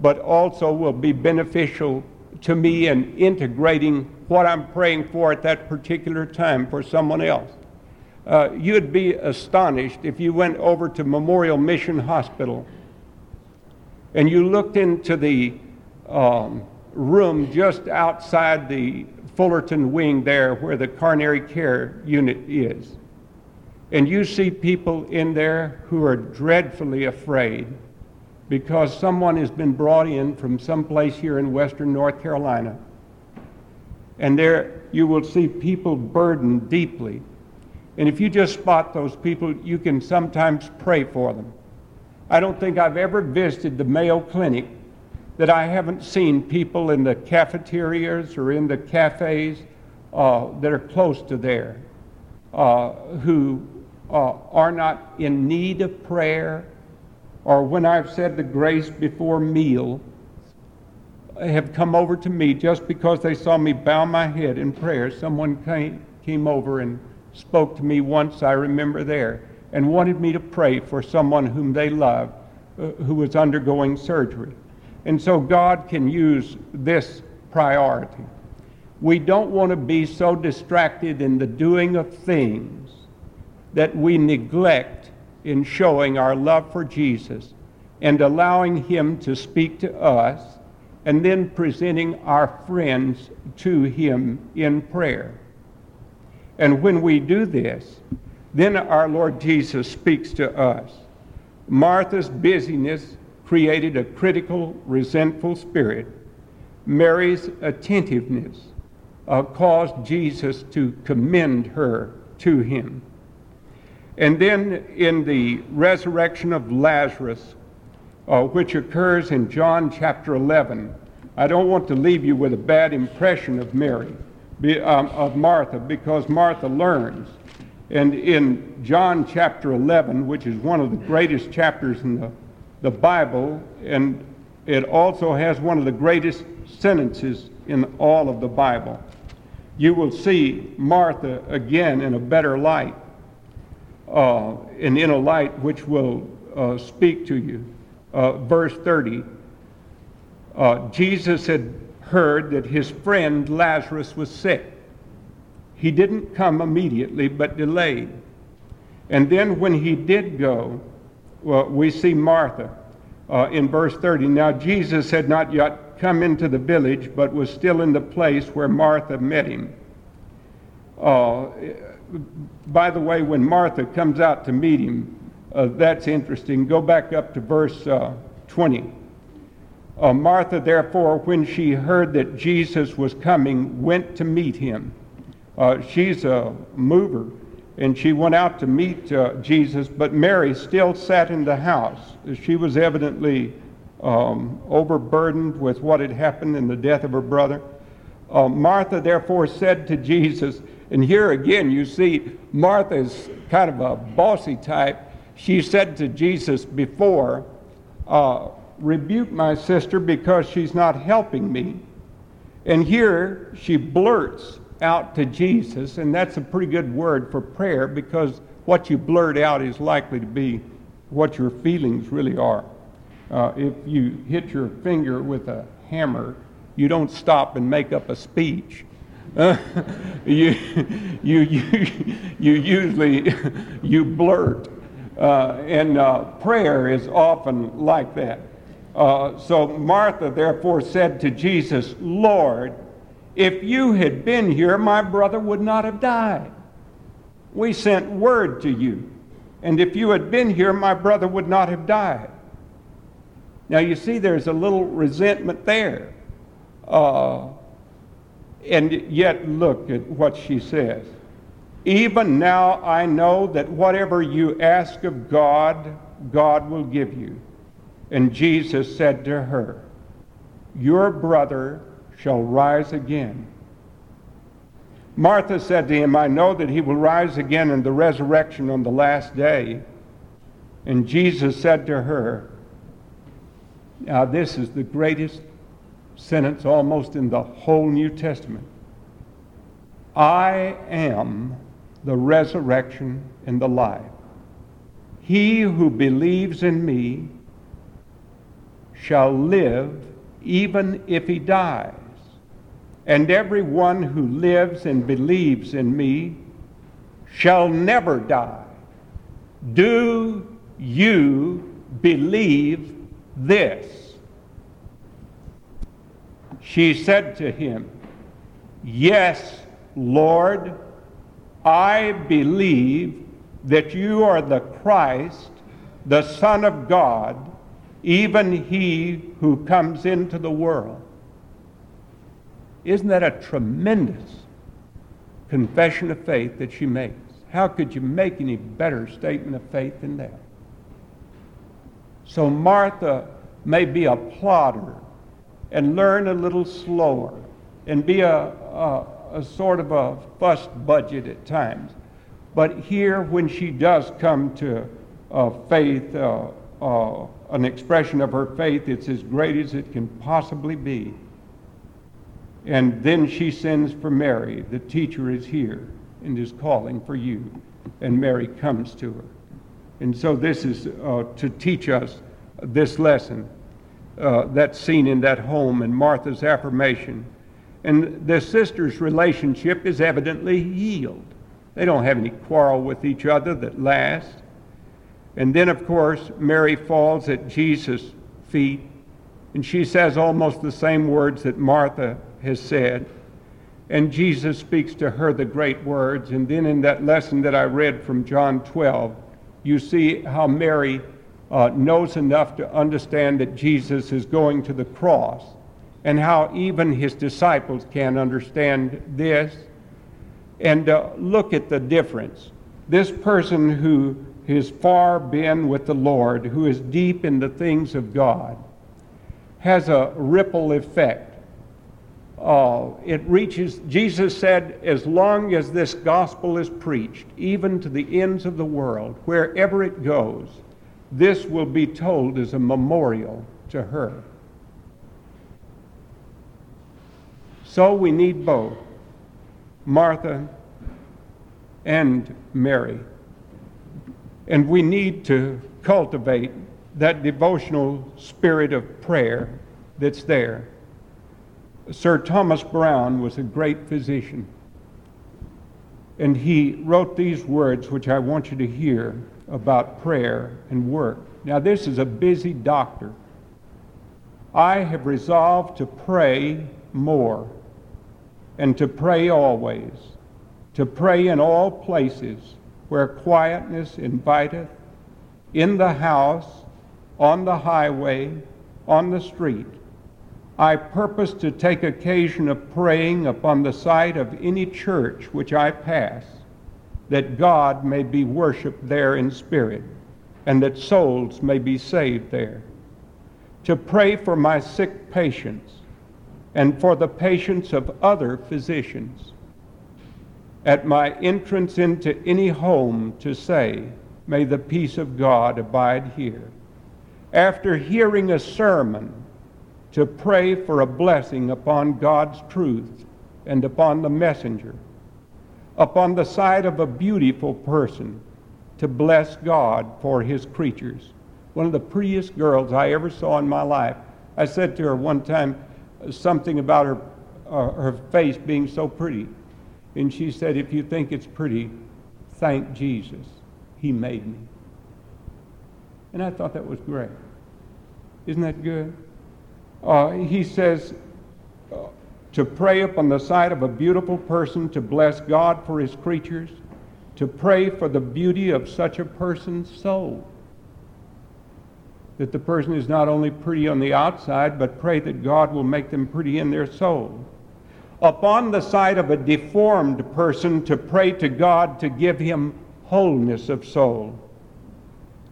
but also will be beneficial to me in integrating what I'm praying for at that particular time for someone else. Uh, you'd be astonished if you went over to Memorial Mission Hospital and you looked into the um, room just outside the Fullerton wing there where the coronary care unit is. And you see people in there who are dreadfully afraid because someone has been brought in from someplace here in western North Carolina. And there you will see people burdened deeply. And if you just spot those people, you can sometimes pray for them. I don't think I've ever visited the Mayo Clinic that I haven't seen people in the cafeterias or in the cafes uh, that are close to there uh, who uh, are not in need of prayer, or when I've said the grace before meal, have come over to me just because they saw me bow my head in prayer. Someone came, came over and spoke to me once, I remember there, and wanted me to pray for someone whom they loved uh, who was undergoing surgery. And so God can use this priority. We don't want to be so distracted in the doing of things that we neglect in showing our love for Jesus and allowing Him to speak to us and then presenting our friends to Him in prayer. And when we do this, then our Lord Jesus speaks to us. Martha's busyness created a critical, resentful spirit. Mary's attentiveness uh, caused Jesus to commend her to him. And then in the resurrection of Lazarus, uh, which occurs in John chapter 11, I don't want to leave you with a bad impression of Mary, be, um, of Martha, because Martha learns. And in John chapter 11, which is one of the greatest chapters in the the Bible, and it also has one of the greatest sentences in all of the Bible. You will see Martha again in a better light, uh, and in a light which will uh, speak to you. Uh, verse 30 uh, Jesus had heard that his friend Lazarus was sick. He didn't come immediately, but delayed. And then when he did go, well, we see Martha uh, in verse 30. Now, Jesus had not yet come into the village, but was still in the place where Martha met him. Uh, by the way, when Martha comes out to meet him, uh, that's interesting. Go back up to verse uh, 20. Uh, Martha, therefore, when she heard that Jesus was coming, went to meet him. Uh, she's a mover and she went out to meet uh, Jesus, but Mary still sat in the house. She was evidently um, overburdened with what had happened in the death of her brother. Uh, Martha therefore said to Jesus, and here again you see Martha is kind of a bossy type. She said to Jesus before, uh, Rebuke my sister because she's not helping me. And here she blurts out to Jesus, and that's a pretty good word for prayer because what you blurt out is likely to be what your feelings really are. Uh, if you hit your finger with a hammer, you don't stop and make up a speech. Uh, you, you, you, you usually you blurt. Uh, and uh, prayer is often like that. Uh, so Martha therefore said to Jesus, Lord, if you had been here, my brother would not have died. We sent word to you. And if you had been here, my brother would not have died. Now, you see, there's a little resentment there. Uh, and yet, look at what she says. Even now I know that whatever you ask of God, God will give you. And Jesus said to her, Your brother shall rise again. Martha said to him, I know that he will rise again in the resurrection on the last day. And Jesus said to her, Now, this is the greatest sentence almost in the whole New Testament. I am the resurrection and the life. He who believes in me shall live even if he dies. And everyone who lives and believes in me shall never die. Do you believe this? She said to him, Yes, Lord, I believe that you are the Christ, the Son of God, even he who comes into the world. Isn't that a tremendous confession of faith that she makes? How could you make any better statement of faith than that? So Martha may be a plodder and learn a little slower and be a, a, a sort of a fuss budget at times. But here, when she does come to uh, faith, uh, uh, an expression of her faith, it's as great as it can possibly be. And then she sends for Mary. The teacher is here and is calling for you. And Mary comes to her. And so this is uh, to teach us this lesson uh, that's seen in that home and Martha's affirmation. And the sisters' relationship is evidently healed. They don't have any quarrel with each other that lasts. And then, of course, Mary falls at Jesus' feet, and she says almost the same words that Martha has said. And Jesus speaks to her the great words. And then in that lesson that I read from John 12, you see how Mary uh, knows enough to understand that Jesus is going to the cross, and how even his disciples can understand this. And uh, look at the difference. This person who has far been with the Lord, who is deep in the things of God, has a ripple effect. Uh, it reaches, Jesus said, as long as this gospel is preached, even to the ends of the world, wherever it goes, this will be told as a memorial to her. So we need both Martha and Mary. And we need to cultivate that devotional spirit of prayer that's there. Sir Thomas Browne was a great physician. And he wrote these words, which I want you to hear about prayer and work. Now, this is a busy doctor. I have resolved to pray more and to pray always, to pray in all places where quietness inviteth, in the house, on the highway, on the street. I purpose to take occasion of praying upon the sight of any church which I pass, that God may be worshiped there in spirit, and that souls may be saved there. To pray for my sick patients, and for the patients of other physicians at my entrance into any home to say, May the peace of God abide here. After hearing a sermon, to pray for a blessing upon God's truth and upon the messenger. Upon the side of a beautiful person, to bless God for his creatures. One of the prettiest girls I ever saw in my life. I said to her one time something about her, uh, her face being so pretty. And she said, If you think it's pretty, thank Jesus. He made me. And I thought that was great. Isn't that good? Uh, he says uh, to pray upon the side of a beautiful person, to bless God for his creatures, to pray for the beauty of such a person's soul. That the person is not only pretty on the outside, but pray that God will make them pretty in their soul. Upon the side of a deformed person to pray to God to give him wholeness of soul,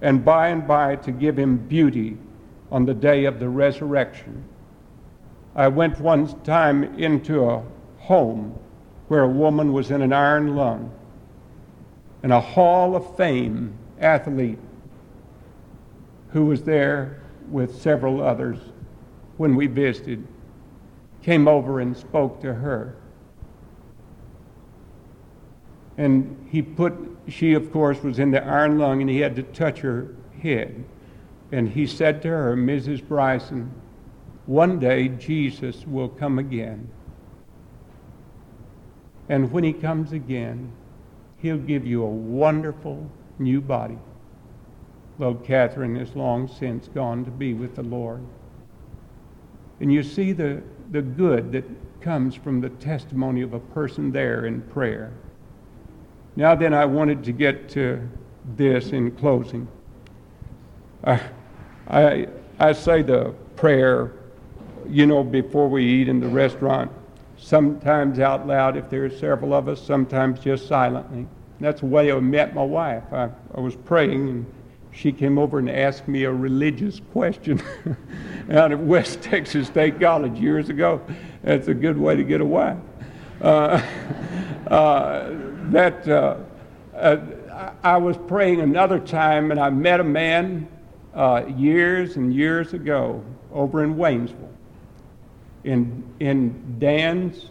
and by and by to give him beauty on the day of the resurrection. I went one time into a home where a woman was in an iron lung, and a Hall of Fame athlete who was there with several others when we visited came over and spoke to her. And he put, she, of course, was in the iron lung, and he had to touch her head. And he said to her, Mrs. Bryson, one day Jesus will come again. And when he comes again, he'll give you a wonderful new body. Well, Catherine is long since gone to be with the Lord. And you see the, the good that comes from the testimony of a person there in prayer. Now, then, I wanted to get to this in closing. I, I, I say the prayer, you know, before we eat in the restaurant, sometimes out loud if there are several of us, sometimes just silently. That's the way I met my wife. I, I was praying, and she came over and asked me a religious question out of West Texas State College years ago. That's a good way to get a wife. Uh, uh, that uh, uh, I was praying another time, and I met a man uh, years and years ago over in Waynesville, in in Dan's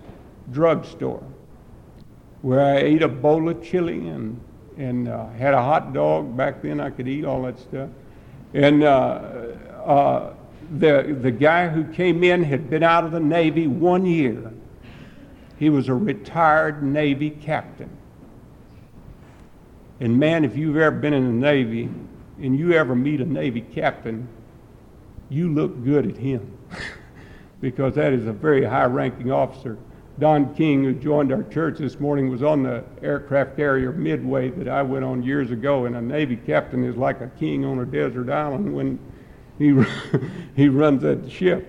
drugstore, where I ate a bowl of chili and and uh, had a hot dog. Back then, I could eat all that stuff. And uh, uh, the, the guy who came in had been out of the Navy one year. He was a retired Navy captain. And man, if you've ever been in the Navy and you ever meet a Navy captain, you look good at him because that is a very high ranking officer. Don King, who joined our church this morning, was on the aircraft carrier Midway that I went on years ago, and a Navy captain is like a king on a desert island when he, he runs that ship.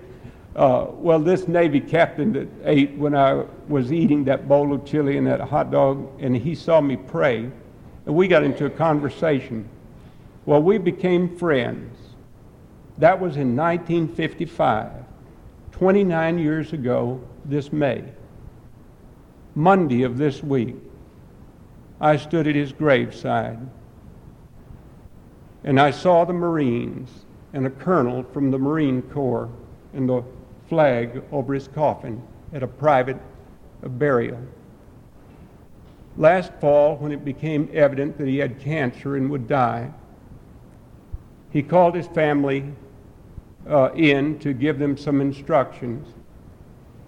Uh, well, this Navy captain that ate when I was eating that bowl of chili and that hot dog, and he saw me pray, and we got into a conversation. Well, we became friends. That was in 1955, 29 years ago this May. Monday of this week, I stood at his graveside and I saw the Marines and a colonel from the Marine Corps and the flag over his coffin at a private burial. Last fall, when it became evident that he had cancer and would die, he called his family uh, in to give them some instructions.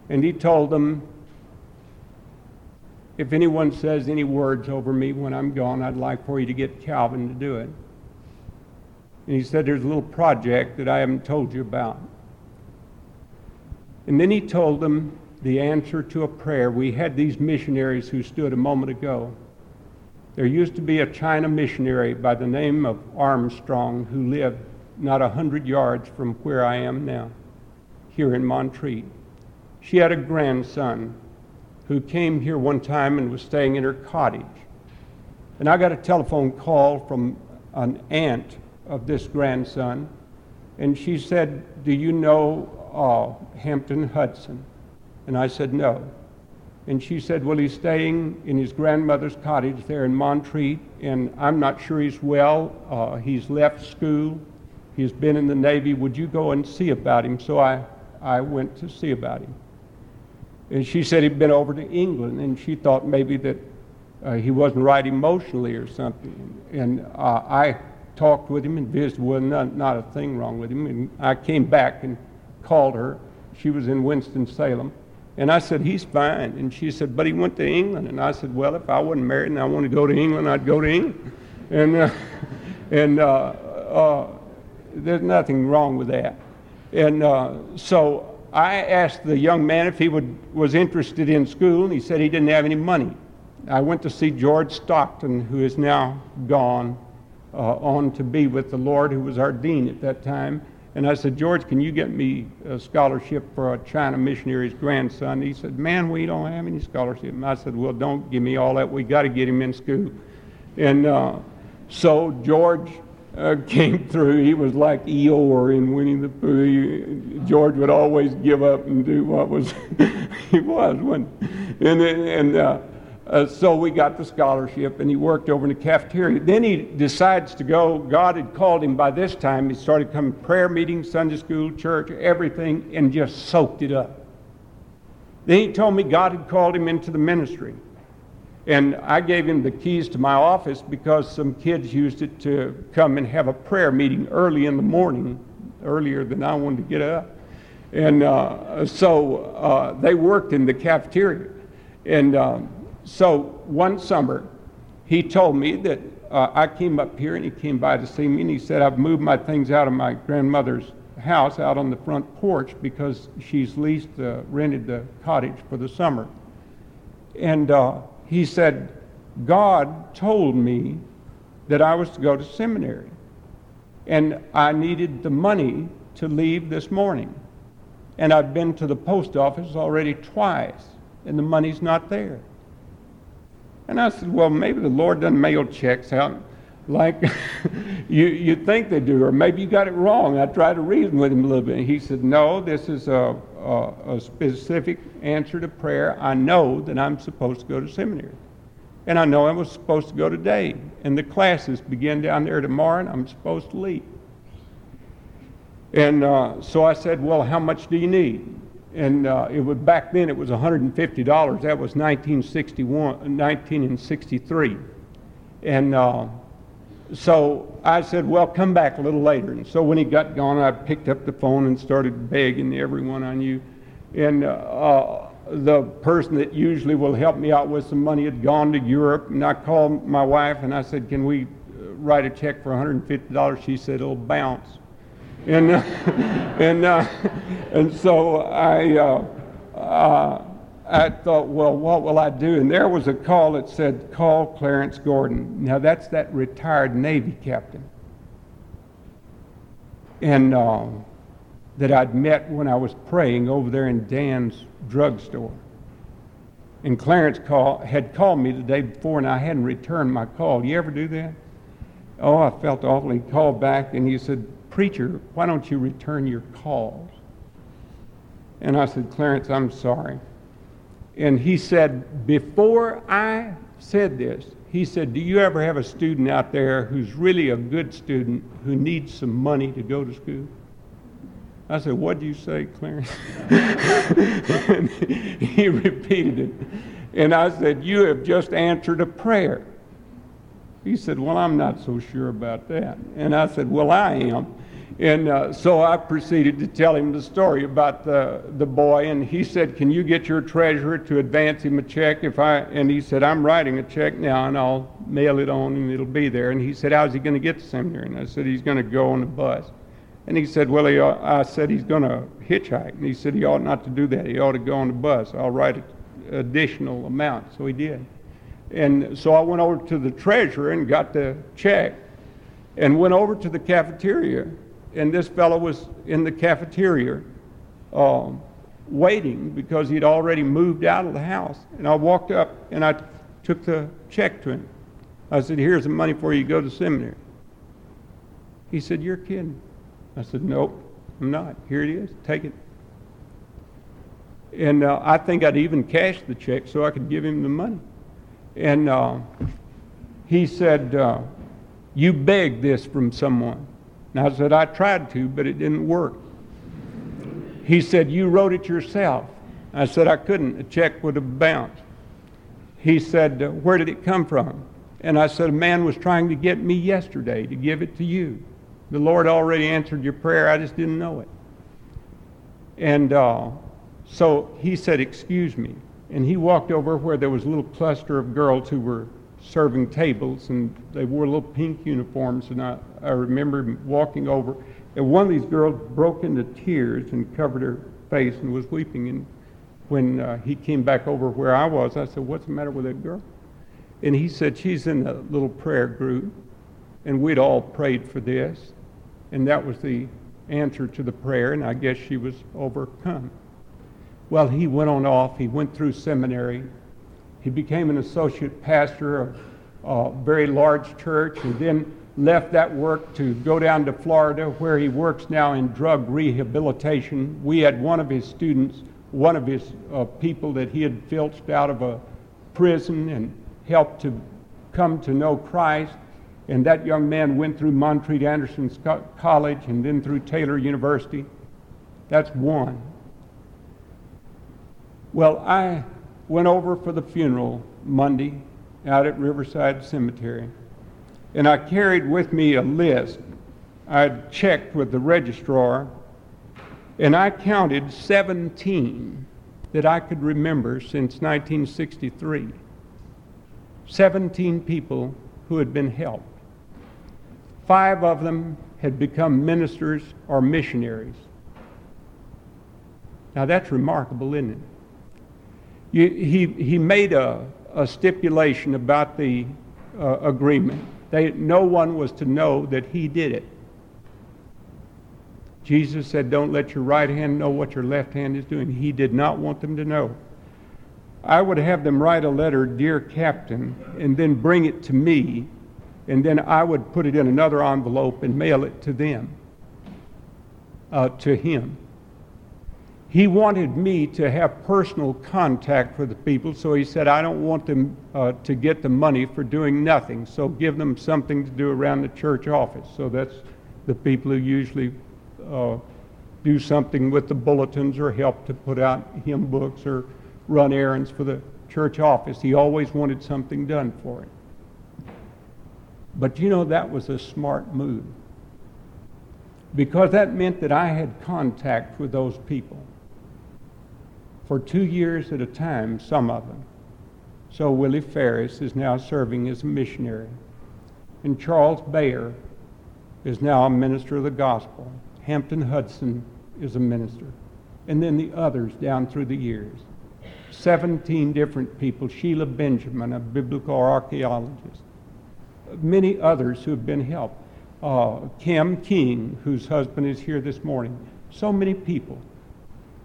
And he told them if anyone says any words over me when I'm gone, I'd like for you to get Calvin to do it. And he said, There's a little project that I haven't told you about. And then he told them the answer to a prayer. We had these missionaries who stood a moment ago. There used to be a China missionary by the name of Armstrong who lived not a hundred yards from where I am now, here in Montreat. She had a grandson who came here one time and was staying in her cottage. And I got a telephone call from an aunt of this grandson, and she said, Do you know uh, Hampton Hudson? And I said, No. And she said, Well, he's staying in his grandmother's cottage there in Montreat, and I'm not sure he's well. Uh, he's left school, he's been in the Navy. Would you go and see about him? So I, I went to see about him. And she said he'd been over to England, and she thought maybe that uh, he wasn't right emotionally or something. And uh, I talked with him and visited. Well, not, not a thing wrong with him. And I came back and called her. She was in Winston-Salem. And I said, he's fine. And she said, but he went to England. And I said, well, if I wasn't married and I wanted to go to England, I'd go to England. And, uh, and uh, uh, there's nothing wrong with that. And uh, so I asked the young man if he would, was interested in school, and he said he didn't have any money. I went to see George Stockton, who is now gone uh, on to be with the Lord, who was our dean at that time. And I said, George, can you get me a scholarship for a China missionary's grandson? He said, Man, we don't have any scholarship. And I said, Well, don't give me all that. We got to get him in school. And uh, so George uh, came through, he was like Eeyore in Winnie the Pooh. George would always give up and do what was he was. When, and and uh, uh, so we got the scholarship, and he worked over in the cafeteria. Then he decides to go. God had called him by this time. He started coming prayer meetings, Sunday school, church, everything, and just soaked it up. Then he told me God had called him into the ministry. And I gave him the keys to my office because some kids used it to come and have a prayer meeting early in the morning, earlier than I wanted to get up. And uh, so uh, they worked in the cafeteria. And um, so one summer, he told me that uh, I came up here and he came by to see me and he said, I've moved my things out of my grandmother's house out on the front porch because she's leased, uh, rented the cottage for the summer. And uh, he said, God told me that I was to go to seminary. And I needed the money to leave this morning. And I've been to the post office already twice, and the money's not there. And I said, Well, maybe the Lord doesn't mail checks out like you, you think they do, or maybe you got it wrong. I tried to reason with him a little bit. He said, No, this is a, a, a specific answer to prayer. I know that I'm supposed to go to seminary. And I know I was supposed to go today. And the classes begin down there tomorrow, and I'm supposed to leave. And uh, so I said, Well, how much do you need? And uh, it was back then it was $150. That was 1961, 1963. And uh, so I said, Well, come back a little later. And so when he got gone, I picked up the phone and started begging everyone I knew. And uh, the person that usually will help me out with some money had gone to Europe. And I called my wife and I said, Can we write a check for $150? She said, It'll bounce. And, uh, and, uh, and so I, uh, uh, I thought, well, what will I do? And there was a call that said, call Clarence Gordon. Now, that's that retired Navy captain. And uh, that I'd met when I was praying over there in Dan's drugstore. And Clarence call, had called me the day before, and I hadn't returned my call. You ever do that? Oh, I felt awful. He called back and he said, Preacher, why don't you return your calls? And I said, Clarence, I'm sorry. And he said, Before I said this, he said, Do you ever have a student out there who's really a good student who needs some money to go to school? I said, What do you say, Clarence? he repeated it. And I said, You have just answered a prayer. He said, Well, I'm not so sure about that. And I said, Well, I am. And uh, so I proceeded to tell him the story about the, the boy, and he said, Can you get your treasurer to advance him a check if I and he said, I'm writing a check now and I'll mail it on and it'll be there. And he said, How's he gonna get to seminary? And I said, He's gonna go on the bus. And he said, Well he I said he's gonna hitchhike. And he said he ought not to do that. He ought to go on the bus. I'll write an additional amount. So he did. And so I went over to the treasurer and got the check and went over to the cafeteria and this fellow was in the cafeteria um, waiting because he'd already moved out of the house. And I walked up and I took the check to him. I said, Here's the money for you to go to seminary. He said, You're kidding. I said, Nope, I'm not. Here it is. Take it. And uh, I think I'd even cashed the check so I could give him the money. And uh, he said, uh, You begged this from someone. And I said, I tried to, but it didn't work. He said, You wrote it yourself. I said, I couldn't. A check would have bounced. He said, Where did it come from? And I said, A man was trying to get me yesterday to give it to you. The Lord already answered your prayer. I just didn't know it. And uh, so he said, Excuse me. And he walked over where there was a little cluster of girls who were serving tables, and they wore little pink uniforms. And I, I remember walking over, and one of these girls broke into tears and covered her face and was weeping. And when uh, he came back over where I was, I said, What's the matter with that girl? And he said, She's in a little prayer group, and we'd all prayed for this. And that was the answer to the prayer, and I guess she was overcome. Well, he went on off. He went through seminary. He became an associate pastor of a very large church and then left that work to go down to Florida where he works now in drug rehabilitation. We had one of his students, one of his uh, people that he had filched out of a prison and helped to come to know Christ. And that young man went through Montreat Anderson College and then through Taylor University. That's one. Well, I went over for the funeral Monday out at Riverside Cemetery, and I carried with me a list. I'd checked with the registrar, and I counted 17 that I could remember since 1963. 17 people who had been helped. Five of them had become ministers or missionaries. Now that's remarkable, isn't it? You, he, he made a, a stipulation about the uh, agreement. They, no one was to know that he did it. Jesus said, Don't let your right hand know what your left hand is doing. He did not want them to know. I would have them write a letter, Dear Captain, and then bring it to me, and then I would put it in another envelope and mail it to them, uh, to him. He wanted me to have personal contact with the people, so he said, I don't want them uh, to get the money for doing nothing, so give them something to do around the church office. So that's the people who usually uh, do something with the bulletins or help to put out hymn books or run errands for the church office. He always wanted something done for him. But you know, that was a smart move because that meant that I had contact with those people for two years at a time, some of them. So Willie Ferris is now serving as a missionary. And Charles Bayer is now a minister of the gospel. Hampton Hudson is a minister. And then the others down through the years. 17 different people. Sheila Benjamin, a biblical archaeologist. Many others who have been helped. Uh, Cam King, whose husband is here this morning. So many people.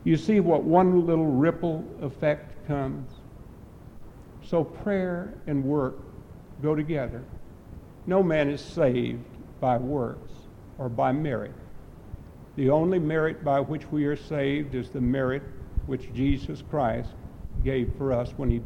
You see what one little ripple effect comes? So prayer and work go together. No man is saved by works or by merit. The only merit by which we are saved is the merit which Jesus Christ gave for us when he